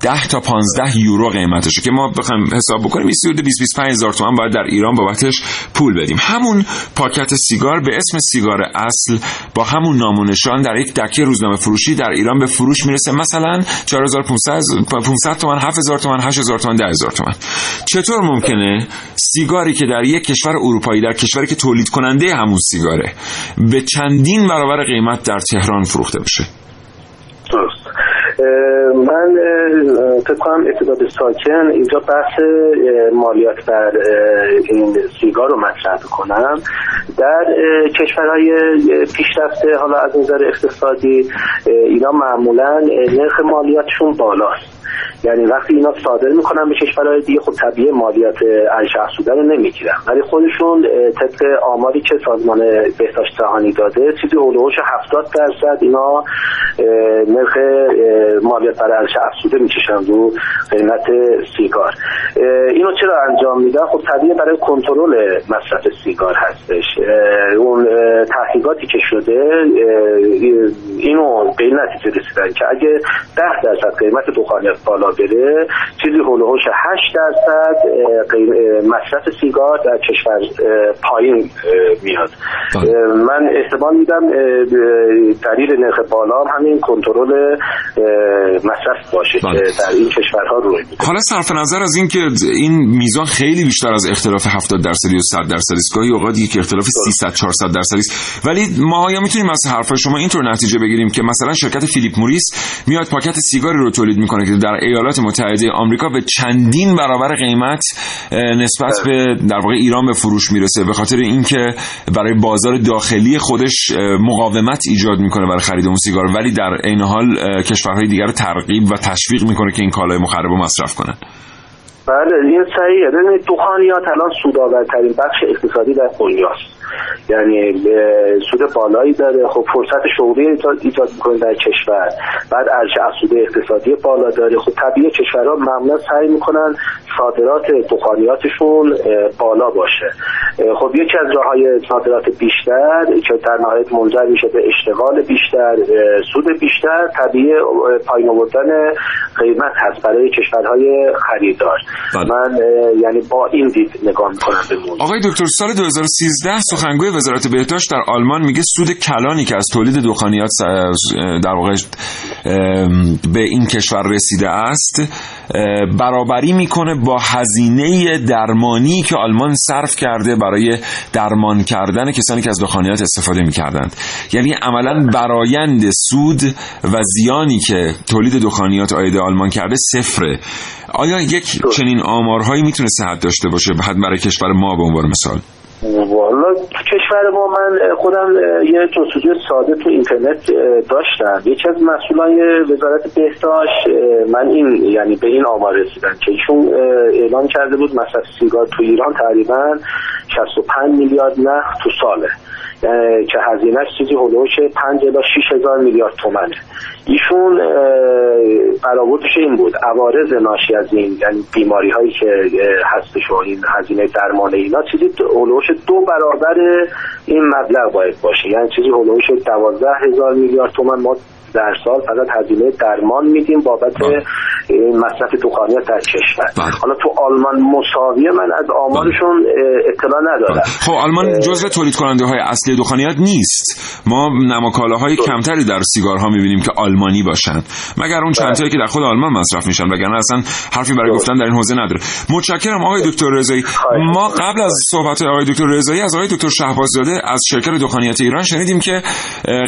10 تا 15 یورو قیمتشه که ما بخوایم حساب بکنیم 20 25 هزار تومان باید در ایران بابتش پول بدیم. همون پاکت سیگار به اسم سیگار اصل با همون نام و نشان در یک دکه روزنامه فروشی در ایران به فروش می‌رسه. مثلا 4500 500 تومان 7000 تومان 8000 تومان 10000 تومان. چطور ممکنه سیگاری که در یک کشور اروپایی در کشوری که تولید کننده همون سیگاره به چندین برابر قیمت در تهران فروخته بشه؟ من فکر کنم اتحاد ساکن اینجا بحث مالیات بر این سیگار رو مطرح کنم در کشورهای پیشرفته حالا از نظر اقتصادی اینا معمولا نرخ مالیاتشون بالاست. یعنی وقتی اینا صادر می‌کنن به کشورهای دیگه خب طبیعه مالیات ارزش افزوده رو نمی‌گیرن. ولی خودشون طبق آماری که سازمان بهداشت جهانی داده چیزی هولوش 70 درصد اینا نرخ مالیات بر ارزش افزوده می‌کشن رو قیمت سیگار. اینو چرا انجام میدن؟ خب طبیعه برای کنترل مصرف سیگار هستش. اون تحقیقاتی که شده اینو به این نتیجه رسیدن که اگه 10 درصد قیمت دخانیات بالا بره چیزی هولوش 8 درصد مصرف سیگار در کشور پایین میاد. من احتمال میدم دلیل نرخ بالا هم همین کنترل مصرف باشه که در این کشورها روی میده. حالا صرف نظر از اینکه این میزان خیلی بیشتر از اختلاف 70 درصدی و 100 درصدی است. گاهی اوقات یک اختلاف 300 400 درصدی است. ولی ما یا می‌تونیم از حرف شما اینطور نتیجه بگیریم که مثلا شرکت فیلیپ موریس میاد پاکت سیگاری رو تولید می‌کنه که در ایالات متحده آمریکا به چندین برابر قیمت نسبت به در واقع ایران به فروش می‌رسه به خاطر اینکه برای بازار داخلی خودش مقاومت ایجاد می‌کنه برای خرید اون سیگار. ولی در عین حال کشورهای دیگر ترغیب و تشویق می‌کنه که این کالای مخرب رو مصرف کنن. بله این صحیحه. ببینید دخانیات الان سودآورترین بخش اقتصادی در دنیاست. یعنی سود بالایی داره. خب فرصت شغلی ایجاد می‌کنه در کشور. بعد ارزش افزوده اقتصادی بالا داره. خب طبیعی کشورها معمولا سعی می‌کنن صادرات دخانیاتشون بالا باشه. خب یکی از راه های صادرات بیشتر که در نهایت منجر میشه به اشتغال بیشتر سود بیشتر طبیعی پایین آوردن قیمت هست برای کشورهای خریدار. بله. من یعنی با این دید نگاه می‌کنم به آقای دکتر سال 2013 سخنگوی وزارت بهداشت در آلمان میگه سود کلانی که از تولید دخانیات در واقع به این کشور رسیده است برابری می‌کنه با هزینه درمانی که آلمان صرف کرده برای درمان کردن کسانی که از دخانیات استفاده می‌کردند. یعنی عملا برایند سود و زیانی که تولید دخانیات آید آلمان کرده صفره. آیا یک چنین آمارهایی می‌تونه صحت داشته باشه؟ بعد برای کشور ما به عنوان مثال. والا تو کشور ما من خودم یه جستجوی ساده تو اینترنت داشتم. یکی از مسئولان وزارت بهداشت من این یعنی به این آمار رسیدن که ایشون اعلان کرده بود مصرف سیگار تو ایران تقریبا 65 میلیارد نخ تو ساله. که هزینهش چیزی هلوش 5 الی 6 هزار میلیارد تومنه ایشون برآوردش این بود عوارض ناشی از این یعنی بیماری هایی که هستش و این هزینه درمان اینا چیزی هلوش دو برابر این مبلغ باید باشه. یعنی چیزی هلوش 12 هزار میلیارد تومن. ما در سال فقط هزینه درمان میدیم بابت مصرف دخانیات در کشور. بله. حالا تو آلمان مساویه من از آمارشون اطلاع ندارم. خب آلمان جزو تولید کننده های اصلی دخانیات نیست. ما نماکالاهای کمتری در سیگارها می‌بینیم که آلمانی باشن مگر اون چند تایی که در خود آلمان مصرف میشن؟ وگرنه اصلا حرفی برای گفتن در این حوزه نداره. متشکرم آقای دکتر رضایی. ما قبل از صحبت آقای دکتر رضایی از آقای دکتر شهباززاده از شرکت دخانیات ایران شنیدیم که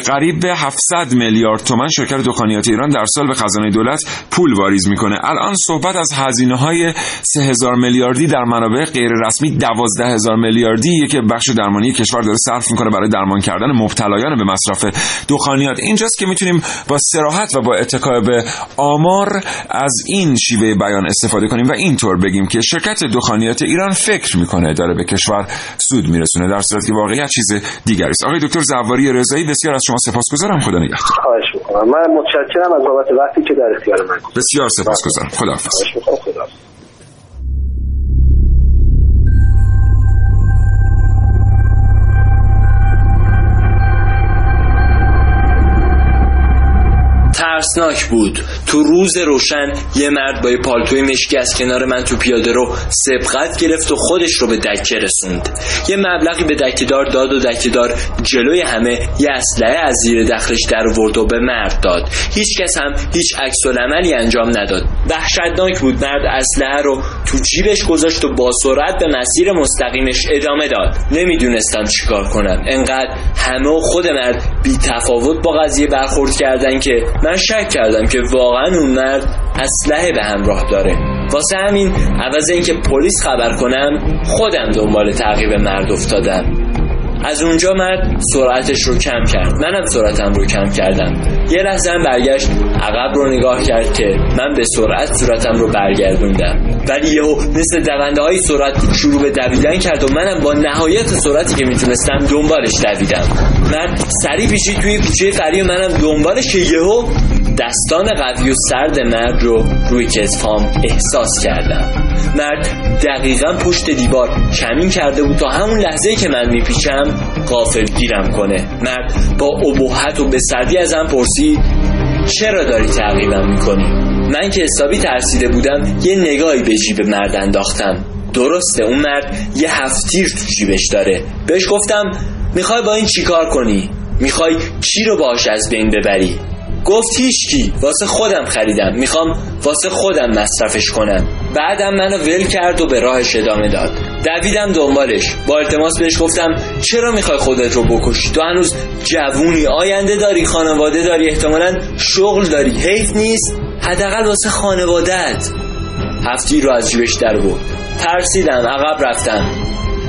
قریب به 700 میلیارد تومان شرکت دخانیات ایران در سال به خزانه دولت پول واریز می‌کنه. الان صحبت از هزینه های 3000 میلیاردی در منابع غیر رسمی 12000 میلیاردی که بخش درمانی کشور داره صرف می‌کنه برای درمان کردن مبتلایان به مصرف دخانیات اینجاست که می‌تونیم با سراحت و با اتکا به آمار از این شیوه بیان استفاده کنیم و اینطور بگیم که شرکت دخانیات ایران فکر می‌کنه داره به کشور سود میرسونه در صورتی که واقعیت چیز دیگری است. آقای دکتر زواری رضایی بسیار از شما سپاسگزارم. خدا نگهدار. می‌کنم. من متشکرم از بابت وقتی که در اختیار من بسیار سپاسگزارم. خداحافظ. خدا ترسناک بود. تو روز روشن یه مرد با یه پالتوی مشکی از کنار من تو پیاده رو سبقت گرفت و خودش رو به دکه رسوند. یه مبلغی به دکهدار داد و دکهدار جلوی همه یه اسلحه از زیر دخلش در ورد و به مرد داد. هیچ کس هم هیچ عکس عملی انجام نداد. وحشتناک بود. مرد اسلحه رو تو جیبش گذاشت و با سرعت به مسیر مستقیمش ادامه داد. نمی‌دونستم چیکار کنم. انقدر همه و خود مرد بی تفاوت با قضیه برخورد کردن که من شک کردم که واقعا اون مرد اسلحه به همراه داره. واسه همین عوض اینکه پلیس خبر کنم خودم دنبال تعقیب مرد افتادم. از اونجا مرد سرعتش رو کم کرد. منم سرعتم رو کم کردم. یه لحظه هم برگشت عقب رو نگاه کرد که من به سرعت صورتم رو برگردوندم. ولی یهو مثل دونده های سرعت شروع به دویدن کرد و منم با نهایت سرعتی که می‌تونستم دنبالش دویدم. مرد سری پیشید توی کوچه فری منم دنبالش که یهو دستان قوی و سرد مرد رو روی کتفام احساس کردم. مرد دقیقا پشت دیوار کمین کرده بود تا همون لحظه که من میپیچم قافل گیرم کنه. مرد با ابهت و به سردی ازم پرسید چرا داری تعقیبم می‌کنی؟ من که حسابی ترسیده بودم یه نگاهی به جیب مرد انداختم. درسته اون مرد یه هفتیر تو جیبش داره. بهش گفتم می‌خوای با این چیکار کنی؟ می‌خوای کی رو باش از بین ببری؟ گفت هیچکی واسه خودم خریدم. می‌خوام واسه خودم مصرفش کنم. بعدم منو ول کرد و به راهش ادامه داد. دویدم دنبالش. با التماس بهش گفتم چرا می‌خوای خودت رو بکشی؟ تو هنوز جوونی. آینده داری خانواده داری. احتمالا شغل داری. حیف نیست. حداقل واسه خانوادت هفتی رو از جیبش در بود ترسیدم. عقب رفتم.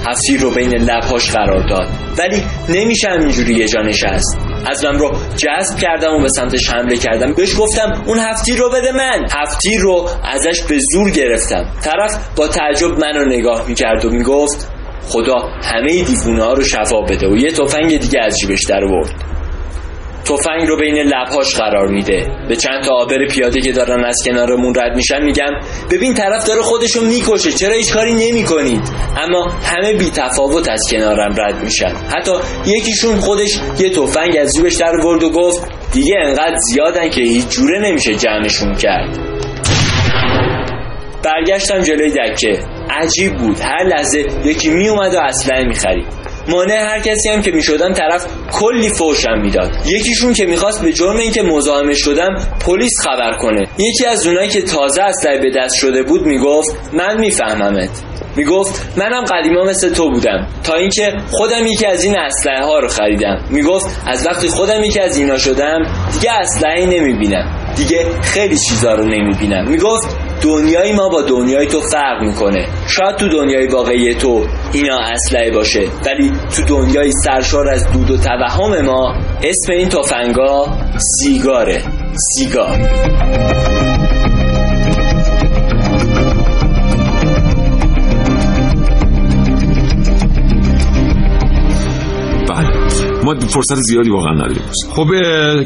هفتی رو بین لبهاش قرار داد. ولی نمیشه اینجوری یه جا نشست. ازم رو جذب کردم و به سمتش حمله کردم. بهش گفتم اون هفتی رو بده من. هفتی رو ازش به زور گرفتم. طرف با تعجب منو نگاه می‌کرد و می‌گفت خدا همه دیوونه ها رو شفا بده و یه تفنگ دیگه از جیبش در برد تفنگ رو بین لبهاش قرار میده. به چند تا آبر پیاده که دارن از کنارمون رد میشن میگم ببین طرف داره خودشو می‌کشه چرا هیچ کاری نمی‌کنید؟ اما همه بی تفاوت از کنارم رد میشن. حتی یکیشون خودش یه تفنگ از جیبش در ورد و گفت دیگه انقدر زیادن که هیچ جوره نمیشه جمعشون کرد. برگشتم جلوی دکه. عجیب بود. هر لحظه یکی میومد و اسلحه می‌خرید. مانع هر کسی هم که می‌شدم طرف کلی فوشم می‌داد. یکیشون که می‌خواست به جرم اینکه مزاحم شدم پلیس خبر کنه. یکی از اونایی که تازه اسلحه به دست شده بود می‌گفت من میفهممت. می‌گفت منم قدیما مثل تو بودم. تا اینکه خودم یکی از این اسلحه ها رو خریدم. می‌گفت از وقتی خودم یکی از اینا شدم دیگه اسلحه نمی‌بینم. دیگه خیلی چیزا رو نمی‌بینم. می‌گفت دنیای ما با دنیای تو فرق می‌کنه. شاید تو دنیای واقعی تو اینا اسلحه باشه ولی تو دنیای سرشار از دود و توهم ما اسم این تفنگا سیگاره. سیگار. ما فرصت زیادی واقعا نداریم. خب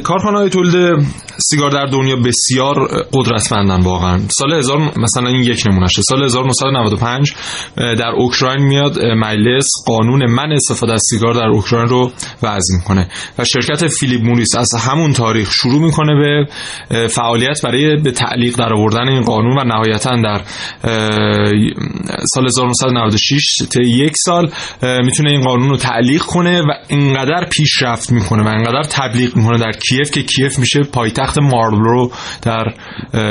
کارخانه های تولید سیگار در دنیا بسیار قدرتمندن واقعا. سال 1000 مثلا این یک نمونهشه سال 1995 در اوکراین میاد مجلس قانون من استفاده از سیگار در اوکراین رو وضع می‌کنه. و شرکت فیلیپ موریس از همون تاریخ شروع می‌کنه به فعالیت برای به تعلیق در آوردن این قانون و نهایتا در سال 1996 تا یک سال می‌تونه این قانون رو تعلیق کنه و اینقدر پیشرفت می‌کنه و اینقدر تبلیغ می‌کنه در کیف که کیف میشه پایتخت مارلبرو در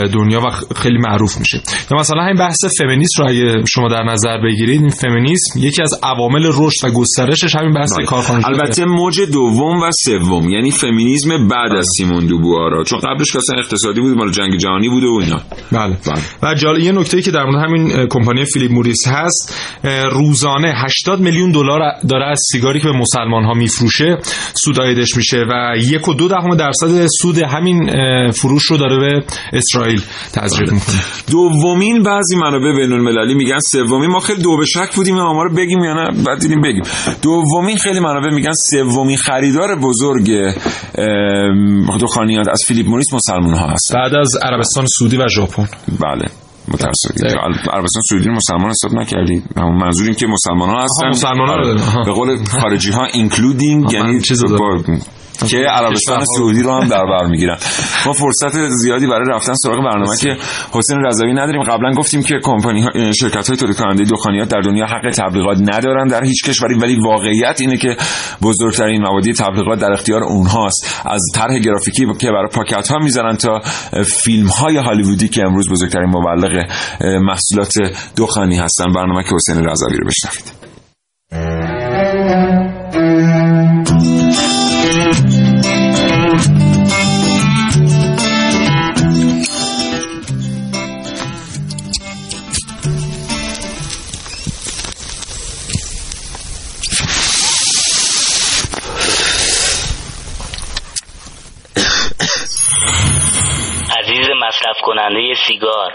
دنیا و خیلی معروف میشه. یا مثلا همین بحث فمینیست رو اگه شما در نظر بگیرید این فمینیسم یکی از عوامل رشد و گسترشش همین بحث بله. کارخانه البته موج دوم و سوم یعنی فمینیسم بعد از سیمون دوبوارا چون قبلش اصلا اقتصادی بود مال جنگ جهانی بود و اینا. بله. و جالب یه نکته که در مورد همین کمپانی فیلیپ موریس هست روزانه 80 میلیون دلار داره از سیگاری که به مسلمان ها میفروشه سود آیدش میشه و یک و دو دهم درصد سود همین فروش رو داره به اسرائیل تزریق می‌کنه. دومین بعضی منابع بین المللی میگن سومین. ما خیلی دو به شک بودیم این آمار بگیم یا نه بعد دیدیم بگیم. دومین خیلی منابع میگن سومین خریدار بزرگ دخانیات از فیلیپ موریس مسلمان ها هست بعد از عربستان سعودی و ژاپن. بله متاسفم عربستان سعودی مسلمان حساب نکردی. همون منظور این که مسلمان ها هستن. مسلمان ها به قول خارجی ها including یعنی چیز که عربستان سعودی رو هم در بر می‌گیرن. ما فرصت زیادی برای رفتن سراغ برنامه که حسین رضوی نداریم. قبلا گفتیم که کمپانی ها شرکت های تولید کننده دخانیات در دنیا حق تبلیغات ندارن در هیچ کشوری ولی واقعیت اینه که بزرگترین مبادی تبلیغات در اختیار اونهاست. از طرح گرافیکی که برای پاکت ها می‌ذارن تا فیلم های هالیوودی که امروز بزرگترین مبلغ محصولات دخانی هستن. برنامه که حسین رضوی رو بشنوید. فروشنده سیگار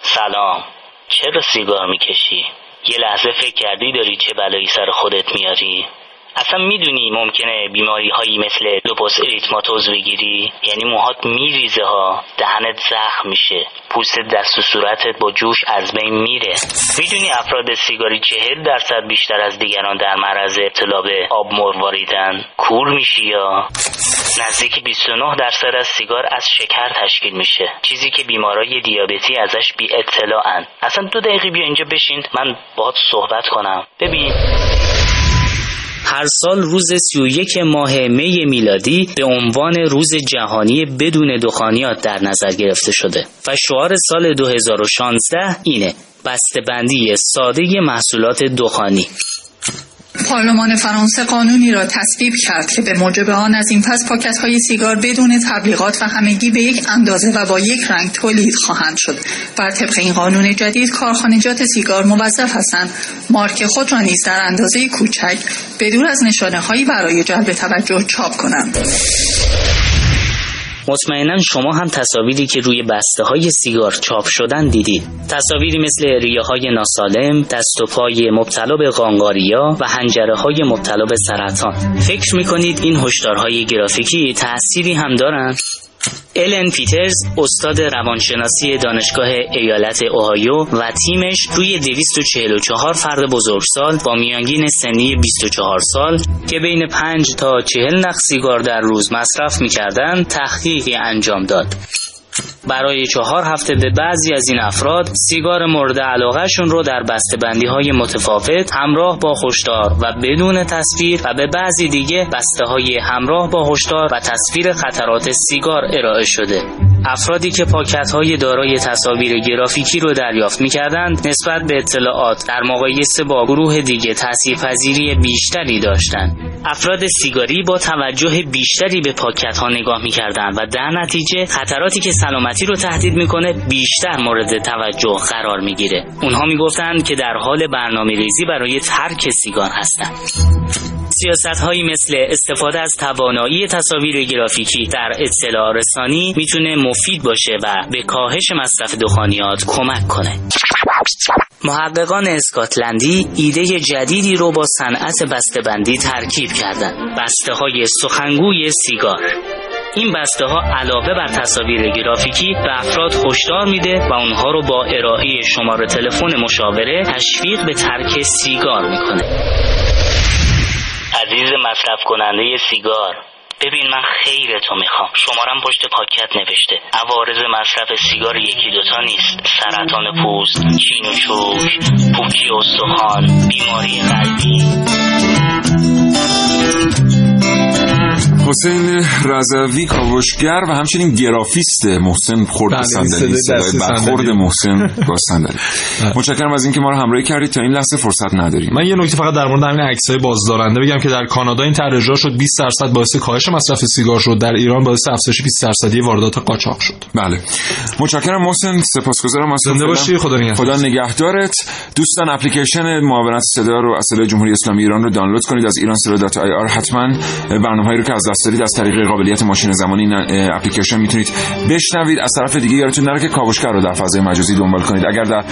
سلام چرا سیگار می‌کشی؟ یه لحظه فکر کردی داری چه بلایی سر خودت میاری؟ اصلا می‌دونی ممکنه بیماری هایی مثل لوپوس اریتماتوز بگیری. یعنی موهات میریزه ها. دهنت زخم میشه. پوست دست و صورتت با جوش از بین میره. می‌دونی افراد سیگاری چهل درصد بیشتر از دیگران در معرض ابتلا به آب مرواریدن کور میشی یا؟ نزدیک 29 درصد از سیگار از شکر تشکیل میشه. چیزی که بیمارای دیابتی ازش بی اطلاعن. اصلا دو دقیقه بیا اینجا بشین. من باهات صحبت کنم. ببین. هر سال روز 31 ماه می میلادی به عنوان روز جهانی بدون دخانیات در نظر گرفته شده و شعار سال 2016 اینه. بسته‌بندی ساده محصولات دخانی. پارلمان فرانسه قانونی را تصویب کرد که به موجب آن از این پس پاکت های سیگار بدون تبلیغات و همگی به یک اندازه و با یک رنگ تولید خواهند شد. بر طبق این قانون جدید کارخانجات سیگار موظف هستند. مارک خود را نیز در اندازه کوچک بدور از نشانه هایی برای جلب توجه چاپ کنند. مطمئنا شما هم تصاویری که روی بسته های سیگار چاپ شدن دیدید. تصاویری مثل ریه های ناسالم دست و پای مبتلا به قانقاریا و هنجره های مبتلا به سرطان. فکر می‌کنید این هشدارهای گرافیکی تأثیری هم دارند الن پیترز استاد روانشناسی دانشگاه ایالت اوهایو و تیمش روی 244 فرد بزرگسال با میانگین سنی 24 سال که بین 5 تا 40 نخ سیگار در روز مصرف می‌کردند تحقیقی انجام داد. برای چهار هفته به بعضی از این افراد سیگار مورد علاقهشون رو در بندی های متفاوت همراه با هشدار و بدون تصویر و به بعضی دیگه بسته های همراه با هشدار و تصویر خطرات سیگار ارائه شده. افرادی که پاکت های دارای تصاویر گرافیکی رو دریافت می‌کردند نسبت به اطلاعات در مقایسه با گروه دیگه تاثیرپذیری بیشتری داشتند. افراد سیگاری با توجه بیشتری به پاکت ها نگاه می‌کردند و در نتیجه خطراتی که سلامتی رو تهدید می‌کنه بیشتر مورد توجه قرار می‌گیره. اونها می‌گفتند که در حال برنامه ریزی برای ترک سیگار هستند. سیاست هایی مثل استفاده از توانایی تصاویر گرافیکی در اطلاع رسانی می‌تونه مفید باشه و به کاهش مصرف دخانیات کمک کنه. محققان اسکاتلندی ایده جدیدی رو با صنعت بسته‌بندی ترکیب کردند. بسته های سخنگوی سیگار. این بسته ها علاوه بر تصاویر گرافیکی به افراد هشدار میده و اونها رو با ارائه شماره تلفن مشاوره تشویق به ترک سیگار می‌کنه. عزیز مصرف کننده سیگار. ببین من خیر تو می‌خوام. شمارم پشت پاکت نوشته. عوارض مصرف سیگار یکی دوتا نیست. سرطان پوست چین و چوک پوکی استخوان بیماری قلبی. حسین رضوی کاوشگر و همچنین گرافیست محسن خورد بله صندلی صدای برخورد محسن با صندلی. بله. متشکرم از اینکه ما رو همراهی کردید. تا این لحظه فرصت نداریم. من یه نکته فقط در مورد همین عکسای بازدارنده بگم که در کانادا این طرح اجرا شد. 20 درصد باعث کاهش مصرف سیگار شد. در ایران باعث افزایش 20 درصدی واردات قاچاق شد. بله. متشکرم محسن. سپاسگزارم. از زنده باشی. خدا نگهدارت خدا نگهدارت. دوستان اپلیکیشن معاونت صدا رو از جمهوری اسلامی ایران رو دانلود کنید. از ایران صدا dot ir حتما برنامه‌هایی رو که از دست دارید از طریق قابلیت ماشین زمانی اپلیکیشن می‌تونید بشنوید. از طرف دیگه یادتون نره که کاوشگر رو در فضای مجازی دنبال کنید. اگر در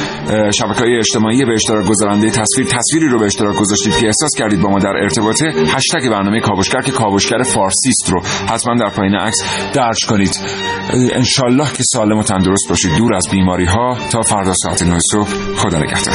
شبکه‌های اجتماعی به اشتراک گذارنده تصویر تصویری رو به اشتراک گذاشتید که احساس کردید با ما در ارتباطه هشتگ برنامه کاوشگر که کاوشگر فارسی است رو حتما در پایین عکس درج کنید. انشالله که سالم و تندرست باشید. دور از بیماری ها تا فردا ساعت 9 صبح. خدا نگهدار.